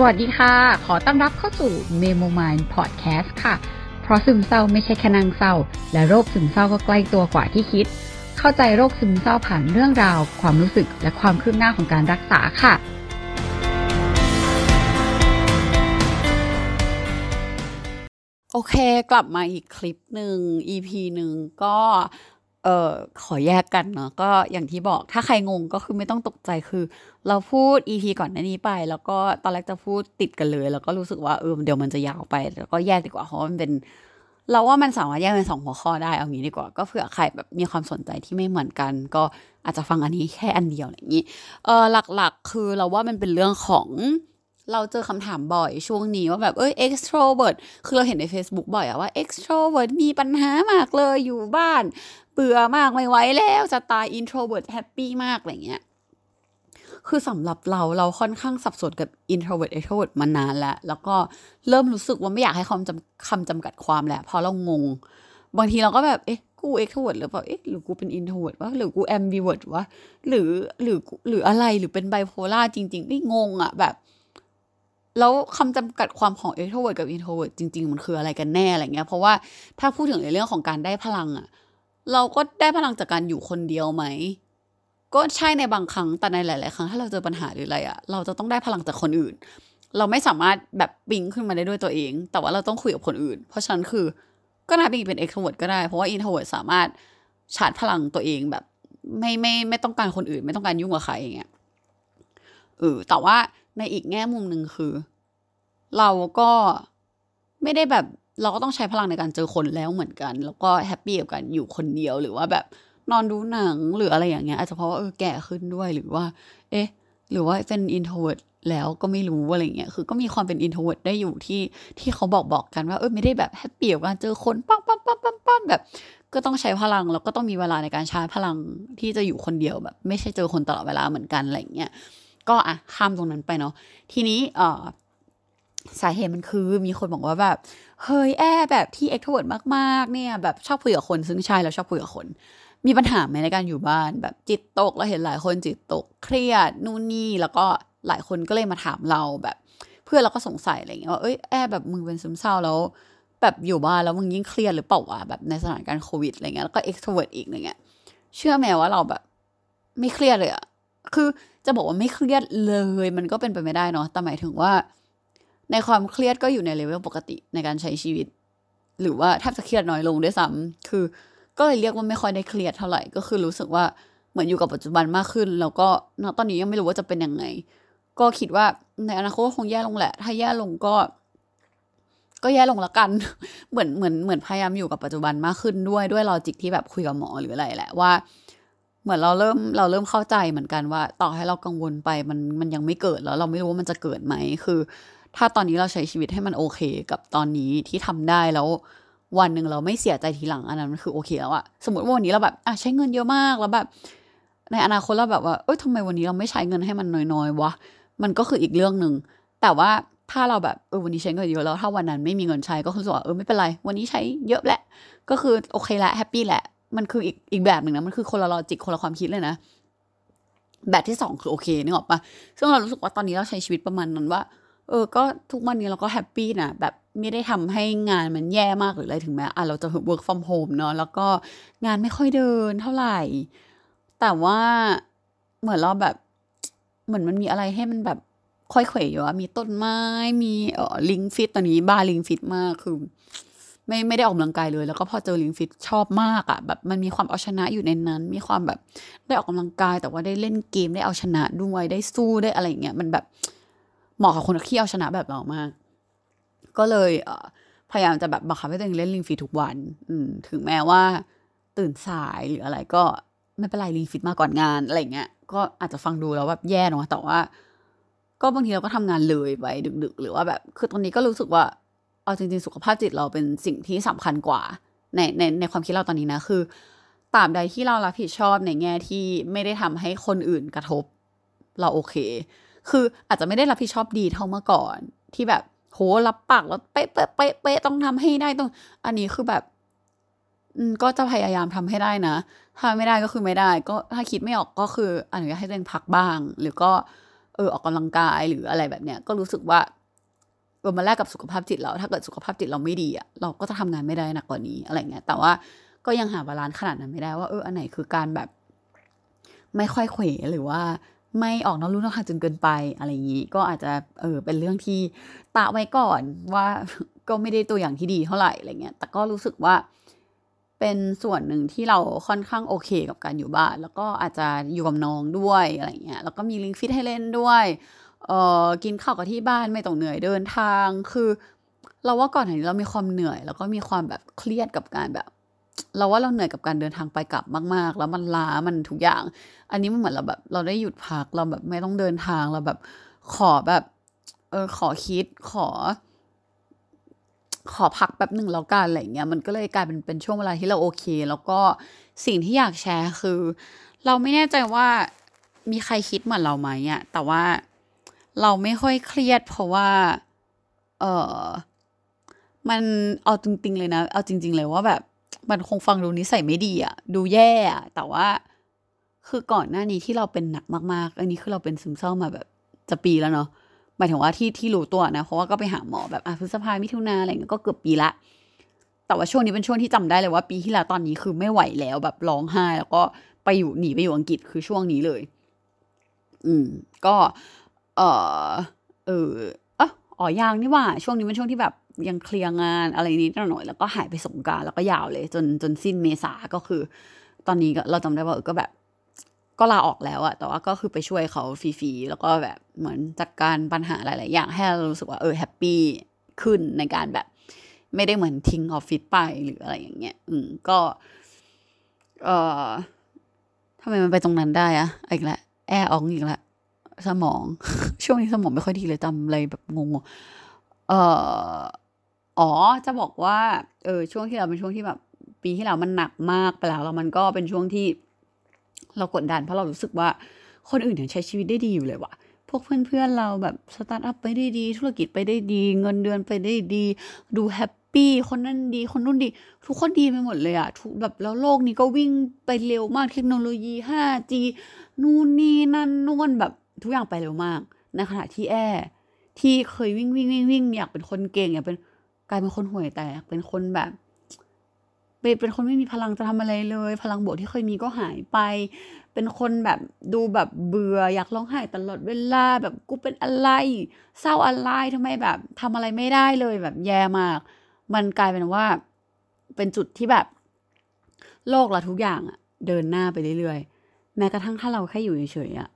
สวัสดีค่ะ ขอต้อนรับเข้าสู่ Memo Mind Podcast ค่ะ เพราะซึมเศร้าไม่ใช่แค่นางเศร้า และโรคซึมเศร้าก็ใกล้ตัวกว่าที่คิด เข้าใจโรคซึมเศร้าผ่านเรื่องราว ความรู้สึกและความคืบหน้าของการรักษาค่ะ โอเค กลับมาอีกคลิปหนึ่ง EP หนึ่งก็ เออขอแยกกันเนาะก็อย่างที่บอกถ้าใครงงก็คือไม่ต้องตกใจคือ เราพูด EP ก่อนหน้านี้ไป แล้วก็ตอนแรกจะพูดติดกันเลย แล้วก็รู้สึกว่าเออเดี๋ยวมันจะยาวไป แล้วก็แยกดีกว่าเพราะมันเป็น เราว่ามันสามารถแยกเป็นสองหัวข้อได้เอางี้ดีกว่า ก็เผื่อใครแบบมีความสนใจที่ไม่เหมือนกัน ก็อาจจะฟังอันนี้แค่อันเดียวอะไรอย่างนี้เออหลักๆ คือเราว่ามันเป็นเรื่องของ เราเจอคำถามบ่อยช่วงนี้ว่าแบบเอ้ย extrovert คือเราเห็นใน Facebook บ่อยอะว่า extrovert มีปัญหามากเลยอยู่บ้าน เบื่อมากไม่ไหวแล้วจะตาย introvert happy มากอะไรเงี้ยคือสำหรับเราเราค่อนข้างสับสนกับ introvert extrovert มานานแล้ว แล้วก็เริ่มรู้สึกว่าไม่อยากให้คำจำคำจำกัดความแหละพราะเรางง บางทีเราก็แบบเอ๊ะกู extrovert หรือเปล่าเอ๊ะหรือกูเป็น introvert วะหรือกู ambivert วะหรือหรือหรืออะไรหรือเป็น bipolar จริงๆไม่งงอะแบบ แล้วคำจำกัดความของ extrovert กับ introvert จริง ๆ มันคืออะไรกันแน่อะไรเงี้ย เพราะว่าถ้าพูดถึงในเรื่องของการได้พลังอะเราก็ได้พลังจากการอยู่คนเดียวไหม ก็ใช่ในบางครั้ง แต่ในหลาย ๆ ครั้งถ้าเราเจอปัญหาหรืออะไรอะเราจะต้องได้พลังจากคนอื่น เราไม่สามารถแบบปิ๊งขึ้นมาได้ด้วยตัวเอง แต่ว่าเราต้องคุยกับคนอื่น เพราะฉะนั้นคือก็นับเป็น extrovert ก็ได้ เพราะว่า introvert สามารถชาร์จพลังตัวเองแบบไม่ไม่ไม่ต้องการคนอื่น ไม่ต้องการยุ่งกับใครอย่างเงี้ยเออแต่ว่า ในอีกแง่มุมหนึ่งคือ เราก็ไม่ได้แบบเราก็ต้องใช้พลังในการเจอคนแล้วเหมือนกัน แล้วก็ happy กับการอยู่คนเดียวหรือว่าแบบนอนดูหนังหรืออะไรอย่างเงี้ยอาจจะเพราะว่าเออแก่ขึ้นด้วยหรือว่า เอ๊ะ หรือว่าเป็น introvert แล้วก็ไม่รู้อะไรเงี้ยคือก็มีความเป็น introvert ได้อยู่ที่ที่เขาบอกบอกกันว่าเออไม่ได้แบบ happy กับการเจอคนปั๊มปั๊มปั๊มปั๊มปั๊มแบบ ก็ต้องใช้พลังแล้วก็ต้องมีเวลาในการชาร์จพลังที่จะอยู่คนเดียวแบบ ไม่ใช่เจอคนตลอดเวลาเหมือนกันอะไรเงี้ย ก็อะข้ามตรงนั้นไปเนาะทีนี้เอ่อสาเหตุมันคือมีคนบอกว่าแบบ เฮ้ยแอแบบที่ extrovert มากๆ เนี่ยแบบชอบคุยกับคนซึ่งใช่แล้วชอบคุยกับคน มีปัญหาไหมในการอยู่บ้าน แบบจิตตกเราเห็นหลายคนจิตตกเครียดนู่นนี่แล้วก็หลายคนก็เลยมาถามเราแบบ เพื่อนเราก็สงสัยอะไรเงี้ยว่าเอ้ยแอแบบมึงเป็นซึมเศร้าแล้ว แบบอยู่บ้านแล้วมึงยิ่งเครียดหรือเปล่าวะแบบในสถานการณ์โควิดอะไรเงี้ยแล้วก็ extrovert อีกอะไรเงี้ยเชื่อไหมว่าเราแบบ ไม่เครียดเลยอะ คือจะบอกว่าไม่เครียดเลย มันก็เป็นไปไม่ได้เนาะแต่หมายถึงว่า ในความเครียดก็อยู่ในเลเวลปกติในการใช้ชีวิต หรือว่าแทบจะเครียดน้อยลงด้วยซ้ำคือ ก็เลยเรียกว่าไม่ค่อยได้เครียดเท่าไหร่ก็คือรู้สึกว่าเหมือนอยู่กับปัจจุบันมากขึ้น แล้วก็ณตอนนี้ยังไม่รู้ว่าจะเป็นยังไง ก็คิดว่าในอนาคตคงแย่ลงแหละ ถ้าแย่ลงก็ ก็แย่ลงละกัน เหมือนเหมือนเหมือนพยายามอยู่กับปัจจุบันมากขึ้นด้วยด้วยลอจิกที่แบบคุยกับหมอหรืออะไรแหละว่า เหมือนเราเริ่มเราเริ่มเข้าใจเหมือนกันว่า ต่อให้เรากังวลไปมันมันยังไม่เกิดแล้ว เราไม่รู้ว่ามันจะเกิดไหมคือ ถ้าตอนนี้เราใช้ชีวิตให้มันโอเค กับตอนนี้ที่ทำได้แล้ววันหนึ่งเราไม่เสียใจทีหลังอันนั้นมันคือโอเคแล้วอะสมมติว่าวันนี้เราแบบอะใช้เงินเยอะมากแล้วแบบ ในอนาคตเราแบบว่าเอ้ยทำไมวันนี้เราไม่ใช้เงินให้มันน้อยๆวะมันก็คืออีกเรื่องหนึ่งแต่ว่าถ้าเราแบบเออวันนี้ใช้เงินเยอะแล้วถ้าวันนั้นไม่มีเงินใช้ก็คือว่าเออไม่เป็นไร วันนี้ใช้เยอะแหละ ก็คือโอเคแหละ happy แหละ มันคืออีกอีกแบบหนึ่งนะ มันคือคนละ logic คนละความคิดเลยนะ แบบที่สองคือโอเคนึกออกปะซึ่งเรารู้สึกว่าตอนนี้เราใช้ชีวิตประมาณนั้นว่า เออ ก็ทุกวันนี้เราก็ happy นะแบบไม่ได้ทำให้งานมันแย่มากหรืออะไรถึงแม้อะเราจะ work from home เนาะแล้วก็งานไม่ค่อยเดินเท่าไหร่ แต่ว่าเหมือนเราแบบ เหมือนมันมีอะไรให้มันแบบไขว้เขวอยู่อะมีต้นไม้ มีเออ Ring Fit ตอนนี้บ้า Ring Fit มากคือ ไม่ไม่ได้ออกกำลังกายเลย แล้วก็พอเจอ Ring Fit ชอบมากอะแบบมันมีความเอาชนะอยู่ในนั้น มีความแบบได้ออกกำลังกาย แต่ว่าได้เล่นเกมได้เอาชนะด้วยได้สู้ได้อะไรเงี้ยมันแบบเหมาะกับคนที่เอาชนะแบบเรามาก ก็เลยเพยายามจะแบบบังคับให้ตัวเองเล่น Ring Fit ทุกวัน อืม ถึงแม้ว่า ตื่นสายหรืออะไรก็ไม่เป็นไรลิงฟิตมาก่อนงานอะไรเงี้ยก็อาจจะฟังดูแล้วแบบแย่เนาะแต่ว่า ก็บางทีเราก็ทำงานเลยไปดึก ๆ หรือว่าแบบ คือตอนนี้ก็รู้สึกว่า เอาจริงๆ สุขภาพจิตเราเป็นสิ่งที่สำคัญกว่า ในในในความคิดเราตอนนี้นะคือตราบใดที่เรารับผิดชอบในแง่ที่ไม่ได้ทำให้คนอื่นกระทบ เราโอเค คืออาจจะไม่ได้รับผิดชอบดีเท่าเมื่อก่อน ที่แบบโหรับปากแล้วเป๊ะเป๊ะเป๊ะเป๊ะต้องทำให้ได้ต้อง อันนี้คือแบบก็จะพยายามทำให้ได้นะ ถ้าไม่ได้ก็คือไม่ได้ ก็ถ้าคิดไม่ออกก็คืออนุญาตให้ตัวเองพักบ้าง หรือก็เออออกกำลังกายหรืออะไรแบบเนี้ย ก็รู้สึกว่า เออมาแลกกับสุขภาพจิตเรา ถ้าเกิดสุขภาพจิตเราไม่ดีอะเราก็จะทำงานไม่ได้หนักกว่านี้อะไรเงี้ย แต่ว่าก็ยังหา balance ขนาดนั้นไม่ได้ว่าเอออันไหนคือการแบบ ไม่ไขว้เขวหรือว่าไม่ออกนอกลู่นอกทางจนเกินไปอะไรอย่างนี้ ก็อาจจะเออเป็นเรื่องที่ตะไว้ก่อนว่าก็ไม่ได้ตัวอย่างที่ดีเท่าไหร่อะไรเงี้ย แต่ก็รู้สึกว่าเป็นส่วนหนึ่งที่เราค่อนข้างโอเคกับการอยู่บ้าน แล้วก็อาจจะอยู่กับน้องด้วยอะไรเงี้ย แล้วก็มีลิงฟิตให้เล่นด้วย เออกินข้าวกับที่บ้านไม่ต้องเหนื่อยเดินทาง คือ เราว่าก่อนหน้านี้เรามีความเหนื่อย แล้วก็มีความแบบเครียดกับการแบบ เราว่าเราเหนื่อยกับการเดินทางไปกลับมาก ๆ แล้วมันล้ามันทุกอย่าง อันนี้มันเหมือนเราแบบ เราได้หยุดพักเราแบบไม่ต้องเดินทางเราแบบขอแบบเออขอคิดขอ ขอพักแบบหนึ่งแล้วกันอะไรเงี้ยมันก็เลยกลายเป็นเป็นช่วงเวลาที่เราโอเค แล้วก็สิ่งที่อยากแชร์คือ เราไม่แน่ใจว่ามีใครคิดเหมือนเราไหมอะแต่ว่า เราไม่ค่อยเครียด เพราะว่า เออมันเอาจริงๆเลยนะ เอาจริง ๆ เลยว่าแบบ มันคงฟังดูนิสัยไม่ดีอะดูแย่อะแต่ว่า คือก่อนหน้านี้ที่เราเป็นหนักมากๆ อันนี้คือเราเป็นซึมเศร้ามาแบบจะปีแล้วเนาะหมายถึงว่าที่ที่รู้ตัวนะ เพราะว่าก็ไปหาหมอแบบอะพฤษภามิถุนาอะไรเงี้ยก็เกือบปีละ แต่ว่าช่วงนี้เป็นช่วงที่จำได้เลยว่าปีที่แล้วตอนนี้คือไม่ไหวแล้วแบบร้องไห้ แล้วก็ไปอยู่หนีไปอยู่อังกฤษคือช่วงนี้เลย อืม ก็ เออเอออ๋ออ๋อยางนี่ว่า ช่วงนี้เป็นช่วงที่แบบยังเคลียร์งานอะไรนิดหน่อย แล้วก็หายไปสงกรานต์แล้วก็ยาวเลย จนจนสิ้นเมษาก็คือ ตอนนี้ก็เราจำได้ว่าก็แบบก็ลาออกแล้วอะแต่ว่าก็คือไปช่วยเขาฟรีๆ แล้วก็แบบเหมือนจัดการปัญหาหลาย ๆ อย่างให้เรารู้สึกว่าเออ happy ขึ้นในการแบบ ไม่ได้เหมือนทิ้งออฟฟิศไปหรืออะไรอย่างเงี้ย อืมก็ เออทำไมมันไปตรงนั้นได้อะอีกแล้วแอร์อองอีกแล้ว สมอง ช่วงนี้สมองไม่ค่อยดีเลยจำอะไรแบบงงเอออ๋อจะบอกว่าเออช่วงที่เราเป็นช่วงที่แบบ ปีที่แล้วมันหนักมากไปแล้วแล้วมันก็เป็นช่วงที่ เรากดดันเพราะเรารู้สึกว่าคนอื่นยังใช้ชีวิตได้ดีอยู่เลยว่ะพวกเพื่อนๆเราแบบสตาร์ทอัพไปได้ดี ธุรกิจไปได้ดี เงินเดือนไปได้ดี ดู happy คนนั้นดี คนนู้นดี ทุกคนดีไปหมดเลยอะทุกแบบแล้วโลกนี้ก็วิ่งไปเร็วมากเทคโนโลยี 5G นู่นนี่นั่นนู่นแบบ ทุกอย่างไปเร็วมากในขณะที่แอที่เคยวิ่งวิ่งวิ่งวิ่งอยากเป็นคนเก่งอยากเป็นกลายเป็นคนห่วยแตกเป็นคนแบบเป็นเป็นคนไม่มีพลังจะทำอะไรเลย พลังบวกที่เคยมีก็หายไป เป็นคนแบบดูแบบเบื่ออยากร้องไห้ตลอดเวลาแบบกูเป็นอะไรเศร้าอะไรทำไมแบบทำอะไรไม่ได้เลยแบบแย่มาก มันกลายเป็นว่า เป็นจุดที่แบบ โลกเราทุกอย่างอะเดินหน้าไปเรื่อยๆแม้กระทั่งถ้าเราแค่อยู่เฉยๆอะ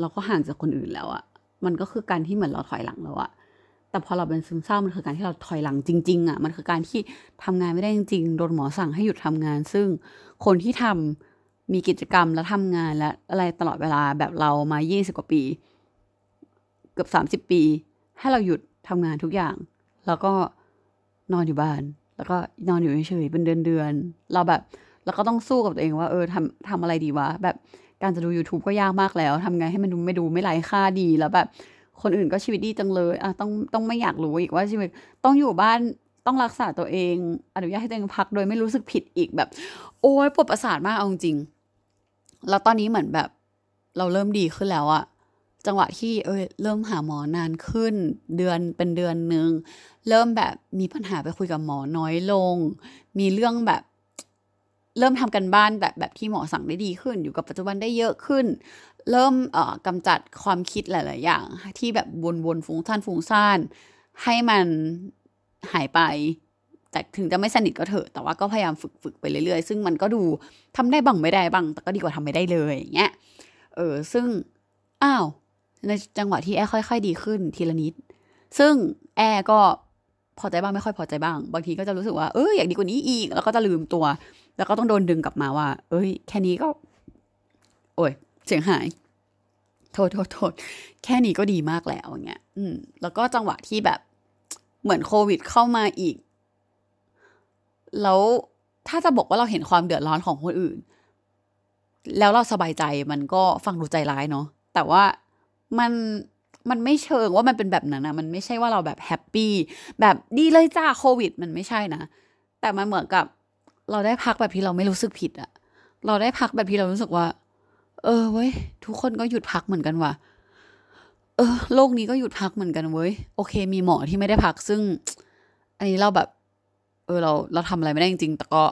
เราก็ห่างจากคนอื่นแล้วอะมันก็คือการที่เหมือนเราถอยหลังแล้วอะแต่พอเราเป็นซึมเศร้ามันคือการที่เราถอยหลังจริง ๆอะมันคือการที่ทำงานไม่ได้จริงๆโดนหมอสั่งให้หยุดทำงาน ซึ่งคนที่ทำมีกิจกรรมแล้วทำงานและอะไรตลอดเวลาแบบเรามายี่สิบกว่าปี เกือบสามสิบปี ให้เราหยุดทำงานทุกอย่าง แล้วก็นอนอยู่บ้าน แล้วก็นอนอยู่เฉยๆเป็นเดือนๆเราแบบเราก็ต้องสู้กับตัวเองว่า เออทำทำอะไรดีวะแบบ การจะดู YouTube ก็ยากมากแล้วทำไงให้มันดูไม่ดูไม่ไร้ค่าดีแล้วแบบ คนอื่นก็ชีวิตดีจังเลยอะต้องต้องไม่อยากรู้อีกว่าชีวิตต้องอยู่บ้านต้องรักษาตัวเอง อนุญาตให้ตัวเองพักโดยไม่รู้สึกผิดอีกแบบ โอ้ยปวดประสาทมากเอาจริงแล้วตอนนี้เหมือนแบบ เราเริ่มดีขึ้นแล้วอะจังหวะที่เออเริ่มหาหมอนานขึ้น เดือนเป็นเดือนหนึ่งเริ่มแบบมีปัญหาไปคุยกับหมอน้อยลง มีเรื่องแบบ เริ่มทำกันบ้านแบบแบบที่หมอสั่งได้ดีขึ้น อยู่กับปัจจุบันได้เยอะขึ้น เริ่มเอ่อกำจัดความคิดหลาย ๆ อย่าง ที่แบบวนๆฟุ้งซ่านฟุ้งซ่านให้มันหายไป แต่ถึงจะไม่สนิทก็เถอะ แต่ว่าก็พยายามฝึกฝึกไปเรื่อย ๆ ซึ่งมันก็ดูทำได้บ้างไม่ได้บ้าง แต่ก็ดีกว่าทำไม่ได้เลยอย่างเงี้ยเออซึ่งอ้าวในจังหวะที่แอร์ค่อย ๆ ดีขึ้นทีละนิด ซึ่งแอร์ก็พอใจบ้างไม่ค่อยพอใจบ้าง บางทีก็จะรู้สึกว่าเอออยากดีกว่านี้อีก แล้วก็จะลืมตัว แล้วก็ต้องโดนดึงกลับมาว่า เอ้ย แค่นี้ก็ โอ้ยเสียงหาย โทษโทษโทษแค่นี้ก็ดีมากแล้วอย่างเงี้ย อืม แล้วก็จังหวะที่แบบเหมือนโควิดเข้ามาอีก แล้วถ้าจะบอกว่าเราเห็นความเดือดร้อนของคนอื่น แล้วเราสบายใจมันก็ฟังดูใจร้ายเนาะแต่ว่ามันมันไม่เชิงว่ามันเป็นแบบนั้นนะมันไม่ใช่ว่าเราแบบ happy แบบดีเลยจ้าโควิด มันไม่ใช่นะ แต่มันเหมือนกับ เราได้พักแบบที่เราไม่รู้สึกผิดอะเราได้พักแบบที่เรารู้สึกว่า เออเว้ยทุกคนก็หยุดพักเหมือนกันว่ะเเออ โลกนี้ก็หยุดพักเหมือนกันเว้ยโอเค มีหมอที่ไม่ได้พักซึ่ง อันนี้เราแบบ เออเราเราทำอะไรไม่ได้จริงๆแต่ก็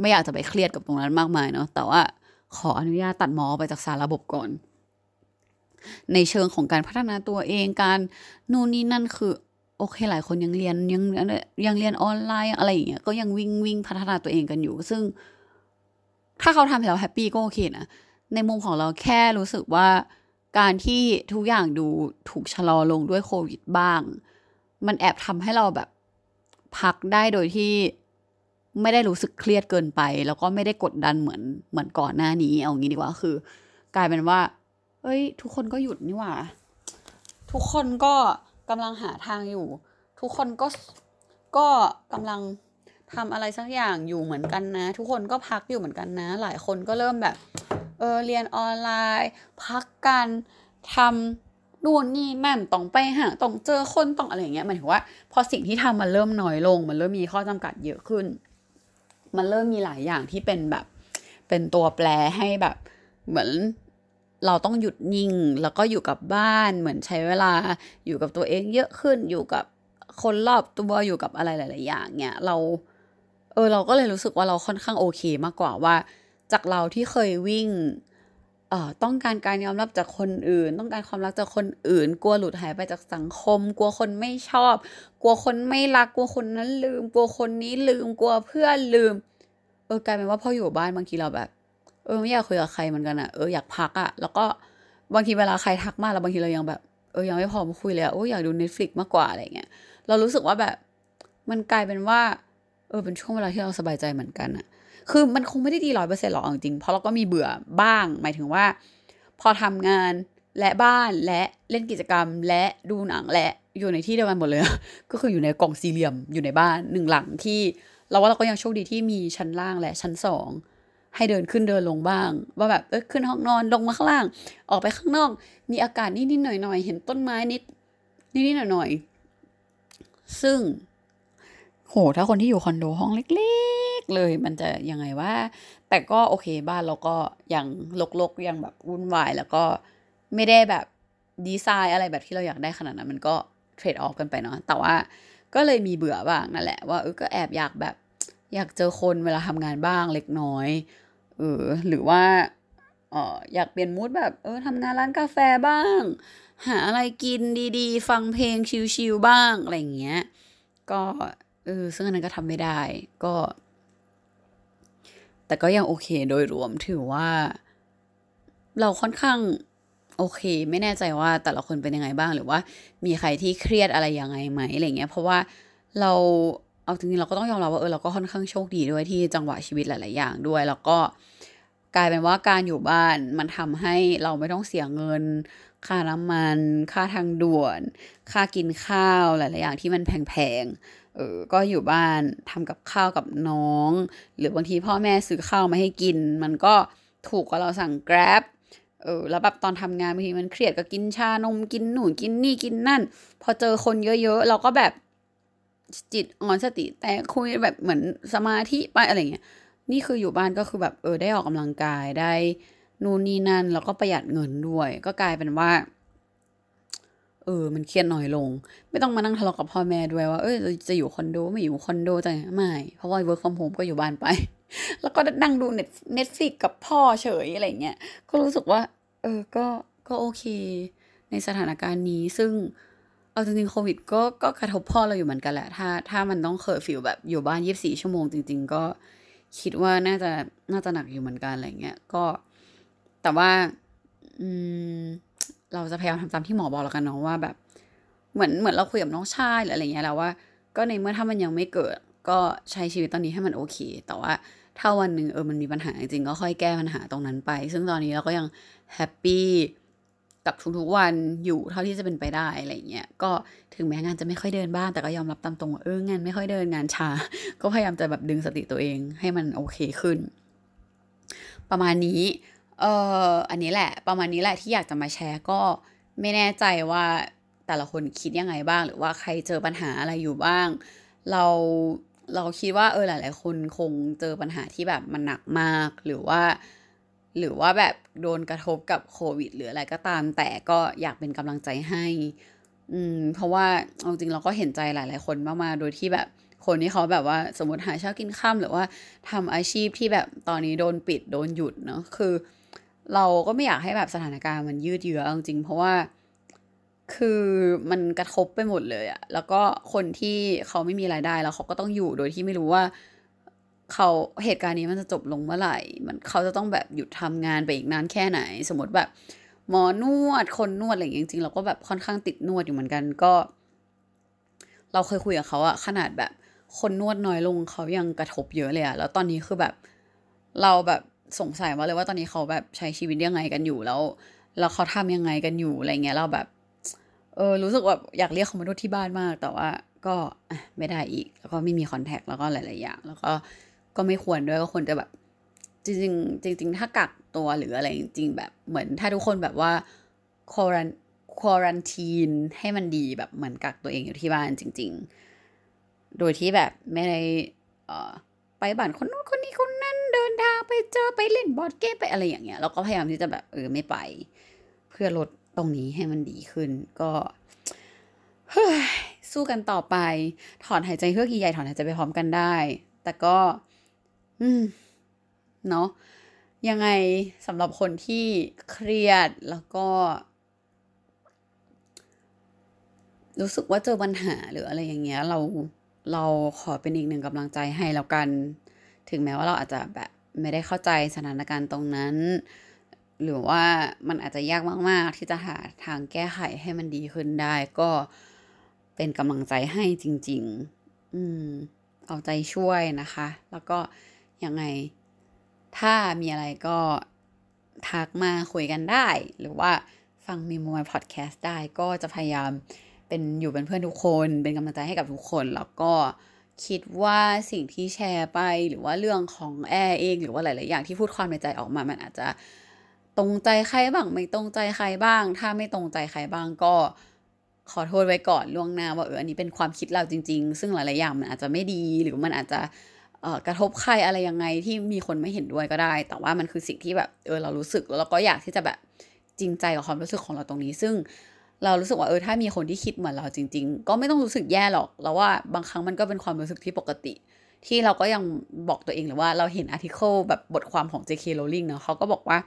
ไม่อยากจะไปเครียดกับตรงนั้นมากมายเนาะแต่ว่าขออนุญาตตัดหมอไปจากสารระบบก่อน ในเชิงของการพัฒนาตัวเองการนู่นนี่นั่นคือ โอเคหลายคนยังเรียนยังยังเรียนออนไลน์อะไรอย่างเงี้ยก็ยังวิ่งวิ่งพัฒนาตัวเองกันอยู่ ซึ่ง ถ้าเขาทำแล้วแฮปปี้ก็โอเคนะในมุมของเราแค่รู้สึกว่าการที่ทุกอย่างดูถูกชะลอลงด้วยโควิดบ้าง มันแอบทำให้เราแบบพักได้โดยที่ไม่ได้รู้สึกเครียดเกินไป แล้วก็ไม่ได้กดดันเหมือนเหมือนก่อนหน้านี้ เอางี้ดีกว่าคือ กลายเป็นว่า เอ้ย ทุกคนก็หยุดนี่หว่า ทุกคนก็ กำลังหาทางอยู่ ทุกคนก็ก็กำลังทำอะไรสักอย่างอยู่เหมือนกันนะ ทุกคนก็พักอยู่เหมือนกันนะ หลายคนก็เริ่มแบบเออเรียนออนไลน์ พักกันทำนู่นนี่นั่นต้องไปหาต้องเจอคนต้องอะไรอย่างเงี้ยหมายถึงว่า พอสิ่งที่ทำมันเริ่มน้อยลง มันเริ่มมีข้อจำกัดเยอะขึ้น มันเริ่มมีหลายอย่างที่เป็นแบบ เป็นตัวแปรให้แบบ เหมือน เราต้องหยุดนิ่ง แล้วก็อยู่กับบ้านเหมือนใช้เวลาอยู่กับตัวเองเยอะขึ้นอยู่กับคนรอบตัวอยู่กับอะไรหลาย ๆ อย่างเนี่ยเราเออเราก็เลยรู้สึกว่าเราค่อนข้างโอเคมากกว่าว่า จากเราที่เคยวิ่งเอ่อต้องการการยอมรับจากคนอื่น ต้องการความรักจากคนอื่น กลัวหลุดหายไปจากสังคม กลัวคนไม่ชอบ กลัวคนไม่รักกลัวคนนั้นลืม กลัวคนนี้ลืมกลัวเพื่อนลืมเออกลายเป็นว่าพออยู่บ้านบางทีเราแบบ เออไม่อยากคุยกับใครเหมือนกันอะเอออยากพักอะแล้วก็บางทีเวลาใครทักมาแล้วบางทีเรายังแบบเออยังไม่พร้อมคุยเลยอะโอ้อยากดู Netflix มากกว่าอะไรเงี้ยเรารู้สึกว่าแบบมันกลายเป็นว่าเออเป็นช่วงเวลาที่เราสบายใจเหมือนกันอะคือมันคงไม่ได้ดีร้อยเปอร์เซ็นต์หรอกจริงเพราะเราก็มีเบื่อบ้าง หมายถึงว่า พอทำงานและบ้านและเล่นกิจกรรม และดูหนังและอยู่ในที่เดียวกันหมดเลย ก็คืออยู่ในกล่องสี่เหลี่ยมอยู่ในบ้านหนึ่งหลังที่ เราว่าเราก็ยังโชคดีที่มีชั้นล่างและชั้นสอง ให้เดินขึ้นเดินลงบ้าง ว่าแบบเออขึ้นห้องนอนลงมาข้างล่าง ออกไปข้างนอก มีอากาศนิดๆหน่อยๆเห็นต้นไม้นิดนิดๆหน่อยๆซึ่งโหถ้าคนที่อยู่คอนโดห้องเล็ก ๆ เลยมันจะยังไงว่า แต่ก็โอเคบ้านเราก็ยังลกๆยังแบบวุ่นวาย แล้วก็ไม่ได้แบบดีไซน์อะไรแบบที่เราอยากได้ขนาดนั้นมันก็เทรดออฟกันไปเนาะแต่ว่าก็เลยมีเบื่อบ้างนั่นแหละว่าเออก็แอบอยากแบบอยากเจอคนเวลาทำงานบ้างเล็กน้อย เออหรือว่าเอออยากเปลี่ยนมูดแบบเออทำงานร้านกาแฟบ้าง หาอะไรกินดีๆ ฟังเพลงชิลๆบ้าง อะไรอย่างเงี้ย ก็เออซึ่งอันนั้นก็ทำไม่ได้ก็ แต่ก็ยังโอเคโดยรวมถือว่า เราค่อนข้างโอเค ไม่แน่ใจว่าแต่ละคนเป็นยังไงบ้างหรือว่ามีใครที่เครียดอะไรยังไงไหมอะไรเงี้ยเพราะว่าเรา เอาจริงๆเราก็ต้องยอมรับว่าเออเราก็ค่อนข้างโชคดีด้วยที่จังหวะชีวิตหลาย ๆ อย่างด้วย แล้วก็กลายเป็นว่าการอยู่บ้านมันทำให้เราไม่ต้องเสียเงิน ค่าน้ำมัน ค่าทางด่วน ค่ากินข้าวหลาย ๆ อย่างที่มันแพง ๆ เออก็อยู่บ้านทำกับข้าวกับน้อง หรือบางทีพ่อแม่ซื้อข้าวมาให้กิน มันก็ถูกกว่าเราสั่ง grab เออแล้วแบบตอนทำงานบางทีมันเครียดก็กินชานมกินหนูกินนี่กินนั่น พอเจอคนเยอะ ๆ เราก็แบบ จิตอ่อนสติ แต่คุยแบบเหมือนสมาธิไปอะไรเงี้ยนี่คืออยู่บ้านก็คือแบบเออได้ออกกำลังกายได้นู่นนี่นั่น แล้วก็ประหยัดเงินด้วย ก็กลายเป็นว่า เออ มันเครียดหน้อยลง ไม่ต้องมานั่งทะเลาะกับพ่อแม่ด้วยว่าเออจะอยู่คอนโดไม่อยู่คอนโดจะไม่เพราะว่า work from home ก็อยู่บ้านไป แล้วก็นั่งดูเน็ตเน็ตฟิกกับพ่อเฉยอะไรเงี้ยก็รู้สึกว่า เออก็ก็โอเค ในสถานการณ์นี้ซึ่ง เอาจริงๆโควิดก็ก็กระทบพ่อเราอยู่เหมือนกันแหละ ถ้าถ้ามันต้องเคอร์ฟิวแบบอยู่บ้านยี่สิบสี่ชั่วโมงจริง ๆ ก็คิดว่าน่าจะน่าจะหนักอยู่เหมือนกันอะไรเงี้ยก็แต่ว่าอืมเราจะพยายามทำตามที่หมอบอกแล้วกันเนาะว่าแบบ เหมือนเหมือนเราคุยกับน้องชายหรืออะไรเงี้ยแล้วว่า ก็ในเมื่อถ้ามันยังไม่เกิด ก็ใช้ชีวิตตอนนี้ให้มันโอเค แต่ว่าถ้าวันหนึ่งเออมันมีปัญหาจริงๆก็ค่อยแก้ปัญหาตรงนั้นไป ซึ่งตอนนี้เราก็ยังแฮปปี้ กับทุกๆวันอยู่เท่าที่จะเป็นไปได้อะไรเงี้ยก็ถึงแม้งานจะไม่ค่อยเดินบ้างแต่ก็ยอมรับตามตรงว่าเอองานไม่ค่อยเดินงานช้าก็พยายามจะแบบดึงสติตัวเองให้มันโอเคขึ้น ประมาณนี้เอออันนี้แหละ ประมาณนี้แหละที่อยากจะมาแชร์ก็ไม่แน่ใจว่าแต่ละคนคิดยังไงบ้าง หรือว่าใครเจอปัญหาอะไรอยู่บ้าง เราเราคิดว่าเออหลาย ๆ คนคงเจอปัญหาที่แบบมันหนักมาก หรือว่า หรือว่าแบบโดนกระทบกับโควิด หรืออะไรก็ตาม แต่ก็อยากเป็นกำลังใจให้ อืม เพราะว่าเอาจริงเราก็เห็นใจหลาย ๆ คนมากๆ โดยที่แบบคนที่เขาแบบว่าสมมติหาเช้ากินข้ามหรือว่าทำอาชีพที่แบบตอนนี้โดนปิดโดนหยุดเนาะคือ เราก็ไม่อยากให้แบบสถานการณ์มันยืดเยื้อจริงเพราะว่าคือมันกระทบไปหมดเลยอะแล้วก็คนที่เขาไม่มีรายได้แล้วเขาก็ต้องอยู่โดยที่ไม่รู้ว่า เขาเหตุการณ์นี้มันจะจบลงเมื่อไหร่ มันเขาจะต้องแบบหยุดทำงานไปอีกนานแค่ไหน สมมติแบบ หมอนวดคนนวดอะไรอย่างจริงๆเราก็แบบค่อนข้างติดนวดอยู่เหมือนกันก็ เราเคยคุยกับเขาอะขนาดแบบคนนวดน้อยลงเขายังกระทบเยอะเลยอะแล้วตอนนี้คือแบบเราแบบสงสัยมาเลยว่าตอนนี้เขาแบบใช้ชีวิตยังไงกันอยู่แล้ว แล้วเขาทำยังไงกันอยู่อะไรเงี้ยเราแบบเออรู้สึกแบบอยากเรียกเขามานวดที่บ้านมาก แต่ว่าก็ไม่ได้อีก แล้วก็ไม่มีคอนแทคแล้วก็หลาย ๆ อย่าง แล้วก็ ก็ไม่ควรด้วยก็ควรจะแบบ จริงๆจริงถ้ากักตัวหรืออะไรจริง ๆ แบบเหมือนถ้าทุกคนแบบว่าควอรันควอรันทีนให้มันดีแบบเหมือนกักตัวเองอยู่ที่บ้านจริง ๆ โดยที่แบบไม่ได้อ่อไปบ้านคนนู้นคนนี้คนนั้นเดินทางไปเจอไปเล่นบอร์ดเกมไปอะไรอย่างเงี้ยเราก็พยายามที่จะแบบเออไม่ไป เพื่อลดตรงนี้ให้มันดีขึ้น ก็สู้กันต่อไป ถอนหายใจเพื่อกี่ใหญ่ถอนหายใจไปพร้อมกันได้ แต่ก็ อืม เนาะยังไงสำหรับคนที่เครียดแล้วก็ รู้สึกว่าเจอปัญหาหรืออะไรอย่างเงี้ย เราเราขอเป็นอีกหนึ่งกำลังใจให้แล้วกัน ถึงแม้ว่าเราอาจจะแบบไม่ได้เข้าใจสถานการณ์ตรงนั้น หรือว่ามันอาจจะยากมาก ๆ ที่จะหาทางแก้ไขให้มันดีขึ้นได้ก็เป็นกำลังใจให้จริง ๆ อืม เอาใจช่วยนะคะ แล้วก็ ยังไง ถ้ามีอะไรก็ทักมาคุยกันได้ หรือว่าฟังมีมวยพอดแคสต์ได้ก็จะพยายามเป็นอยู่เป็นเพื่อนทุกคน เป็นกำลังใจให้กับทุกคน แล้วก็คิดว่าสิ่งที่แชร์ไปหรือว่าเรื่องของแอร์เอง หรือว่าหลาย ๆ อย่างที่พูดความในใจออกมา มันอาจจะตรงใจใครบ้างไม่ตรงใจใครบ้าง ถ้าไม่ตรงใจใครบ้างก็ขอโทษไว้ก่อนล่วงหน้าว่าเอออันนี้เป็นความคิดเราจริง ๆ ซึ่งหลาย ๆ อย่างมันอาจจะไม่ดีหรือมันอาจจะ กระทบใครอะไรยังไงที่มีคนไม่เห็นด้วยก็ได้ แต่ว่ามันคือสิ่งที่แบบเออเรารู้สึกแล้วเราก็อยากที่จะแบบจริงใจกับความรู้สึกของเราตรงนี้ ซึ่งเรารู้สึกว่าเออถ้ามีคนที่คิดเหมือนเราจริง ๆ ก็ไม่ต้องรู้สึกแย่หรอกเราว่าบางครั้งมันก็เป็นความรู้สึกที่ปกติ ที่เราก็ยังบอกตัวเองหรือว่าเราเห็นอาร์ติเคิลแบบบทความของ J.K. Rowling เนาะเขาก็บอกว่า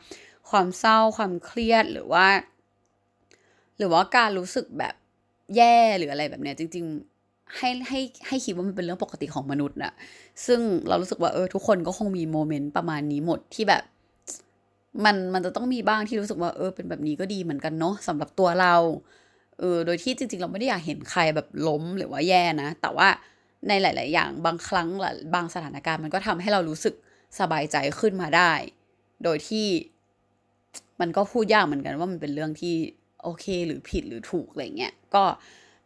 ความเศร้าความเครียดหรือว่า หรือว่าการรู้สึกแบบแย่หรืออะไรแบบเนี้ยจริง ๆ ให้ให้ให้คิดว่ามันเป็นเรื่องปกติของมนุษย์นะซึ่งเรารู้สึกว่าเออทุกคนก็คงมีโมเมนต์ประมาณนี้หมดที่แบบมันมันจะต้องมีบ้างที่รู้สึกว่าเออเป็นแบบนี้ก็ดีเหมือนกันเนาะสำหรับตัวเราเออโดยที่จริง ๆ เราไม่ได้อยากเห็นใครแบบล้มหรือว่าแย่นะ แต่ว่าในหลาย ๆ อย่างบางครั้งบางสถานการณ์มันก็ทำให้เรารู้สึกสบายใจขึ้นมาได้ โดยที่มันก็พูดยากเหมือนกันว่ามันเป็นเรื่องที่โอเคหรือผิดหรือถูกอะไรเงี้ยก็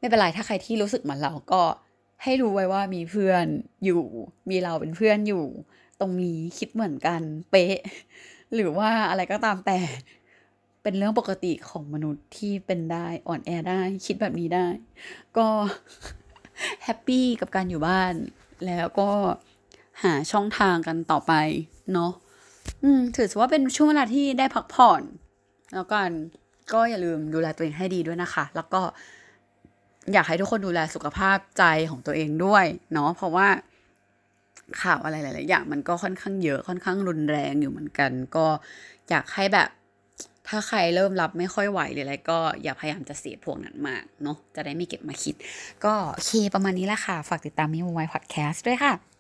ไม่เป็นไรถ้าใครที่รู้สึกเหมือนเราก็ให้รู้ไว้ว่ามีเพื่อนอยู่ มีเราเป็นเพื่อนอยู่ ตรงนี้คิดเหมือนกันเป๊ะ หรือว่าอะไรก็ตามแต่ เป็นเรื่องปกติของมนุษย์ที่เป็นได้อ่อนแอได้ คิดแบบนี้ได้ ก็แฮปปี้กับการอยู่บ้าน แล้วก็หาช่องทางกันต่อไปเนาะอืมถือว่าเป็นช่วงเวลาที่ได้พักผ่อน แล้วกันก็อย่าลืมดูแลตัวเองให้ดีด้วยนะคะ แล้วก็ อยากให้ทุกคนดูแลสุขภาพใจของตัวเองด้วยเนาะเพราะว่าข่าวอะไรหลายๆอย่างมันก็ค่อนข้างเยอะค่อนข้างรุนแรงอยู่เหมือนกัน ก็อยากให้แบบถ้าใครเริ่มรับไม่ค่อยไหวหรืออะไรก็อย่าพยายามจะเสียพวกนั้นมากเนาะจะได้ไม่เก็บมาคิด ก็โอเคประมาณนี้แหละค่ะ ฝากติดตามมิวไวพอดแคสต์ด้วยค่ะ